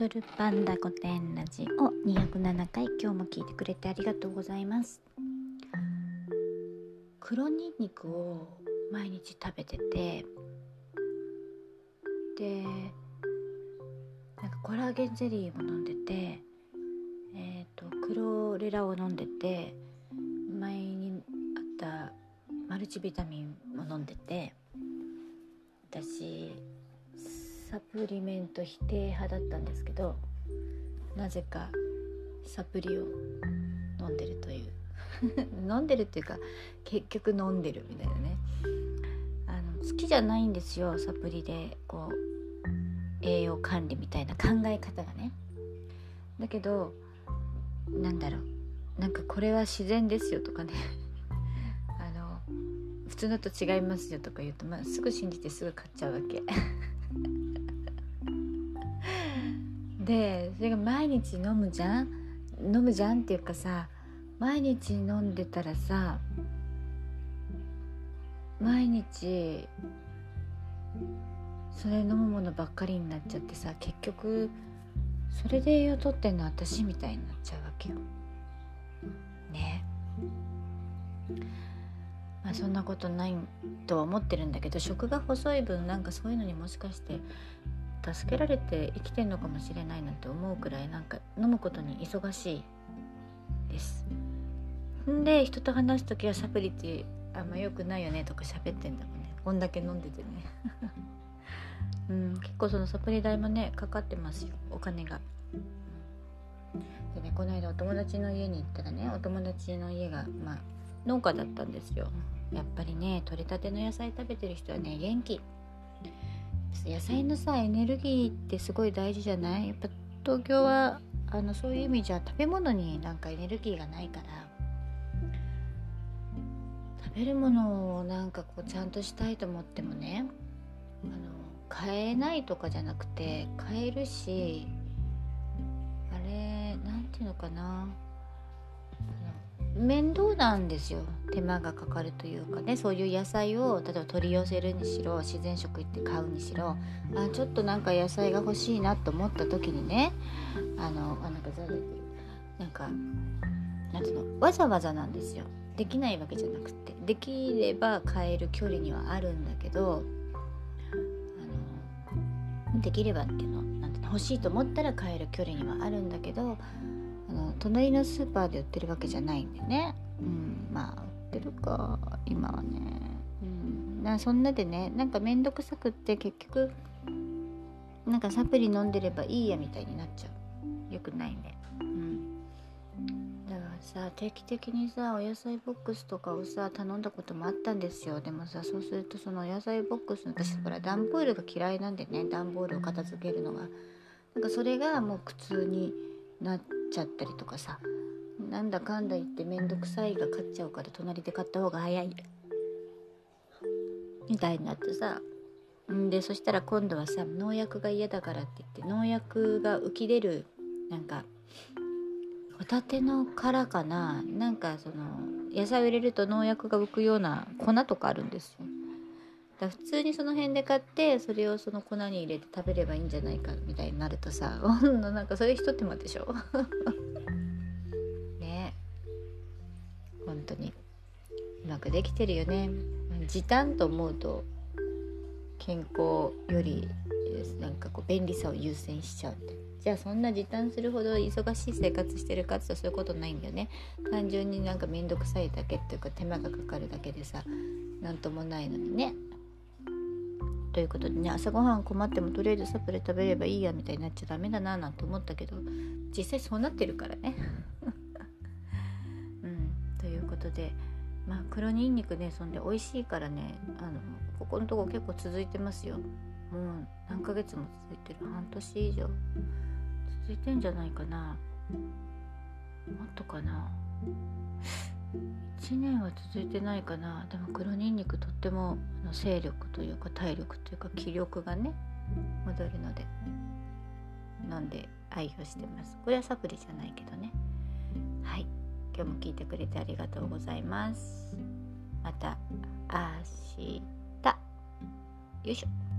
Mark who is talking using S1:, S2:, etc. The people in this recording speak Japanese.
S1: ドルパンダ御殿ラジオ207回今日も聞いてくれてありがとうございます。黒ニンニクを毎日食べててでなんかコラーゲンゼリーも飲んでてえっ、とクロレラを飲んでて前にあったマルチビタミンも飲んでて私サプリメント否定派だったんですけどなぜかサプリを飲んでるという。飲んでるっていうか結局飲んでるみたいなね。あの好きじゃないんですよサプリでこう栄養管理みたいな考え方がね。だけどなんだろう。なんかこれは自然ですよとかね。あの普通のと違いますよとか言うと、まあ、すぐ信じてすぐ買っちゃうわけ。でそれが毎日飲むじゃん？飲むじゃんっていうかさ毎日飲んでたらさ毎日それ飲むものばっかりになっちゃってさ結局それで栄養とってんの私みたいになっちゃうわけよ。ねまあそんなことないとは思ってるんだけど食が細い分なんかそういうのにもしかして助けられて生きてんのかもしれないなんて思うくらいなんか飲むことに忙しいです。んで人と話す時はサプリってあんま良くないよねとか喋ってんだもんね。こんだけ飲んでてね。うん結構そのサプリ代もねかかってますよ。お金が。でねこの間お友達の家に行ったらねお友達の家がまあ農家だったんですよ。やっぱりね取れたての野菜食べてる人はね元気。野菜のさエネルギーってすごい大事じゃない？やっぱ東京はあのそういう意味じゃ食べ物になんかエネルギーがないから。食べるものをなんかこうちゃんとしたいと思ってもねあの買えないとかじゃなくて買えるしあれなんていうのかな。面倒なんですよ。手間がかかるというかね。そういう野菜を例えば取り寄せるにしろ自然食行って買うにしろあちょっとなんか野菜が欲しいなと思った時にねあのあなんかざわてるなんかなんていうのわざわざなんですよ。できないわけじゃなくて。できれば買える距離にはあるんだけどあのできればっていうのなんて欲しいと思ったら買える距離にはあるんだけどあの隣のスーパーで売ってるわけじゃないんでね、うん、まあ売ってるか今はね、うん、なそんなでねなんか面倒くさくって結局なんかサプリ飲んでればいいやみたいになっちゃう。よくないねうん。だからさ定期的にさお野菜ボックスとかをさ頼んだこともあったんですよ。でもさそうするとそのお野菜ボックスの私ほら段ボールが嫌いなんでね段ボールを片付けるのが。なんかそれがもう苦痛になっちゃったりとかさなんだかんだ言って面倒くさいが勝っちゃうから隣で買った方が早いみたいになってさんでそしたら今度はさ農薬が嫌だからって言って農薬が浮き出るなんかホタテの殻かななんかその野菜を入れると農薬が浮くような粉とかあるんですよ。だ普通にその辺で買ってそれをその粉に入れて食べればいいんじゃないかみたいになるとさほんのなんかそれ一手間でしょ？ね。本当に。うまくできてるよね。時短と思うと健康よりなんかこう便利さを優先しちゃうって。じゃあそんな時短するほど忙しい生活してるかってそういうことないんだよね。単純になんか面倒くさいだけっていうか手間がかかるだけでさ何ともないのにね。ということでね朝ごはん困ってもとりあえずサプリ食べればいいやみたいになっちゃダメだななんて思ったけど実際そうなってるからね。うん、ということでまあ黒にんにくねそんで美味しいからねあのここのとこ結構続いてますよ。もう何ヶ月も続いてる半年以上続いてんじゃないかなもっとかな1年は続いてないかな。でも黒にんにくとっても勢力というか体力というか気力がね戻るので飲んで愛用してます。これはサプリじゃないけどね。はい。今日も聞いてくれてありがとうございます。また明日。よいしょ。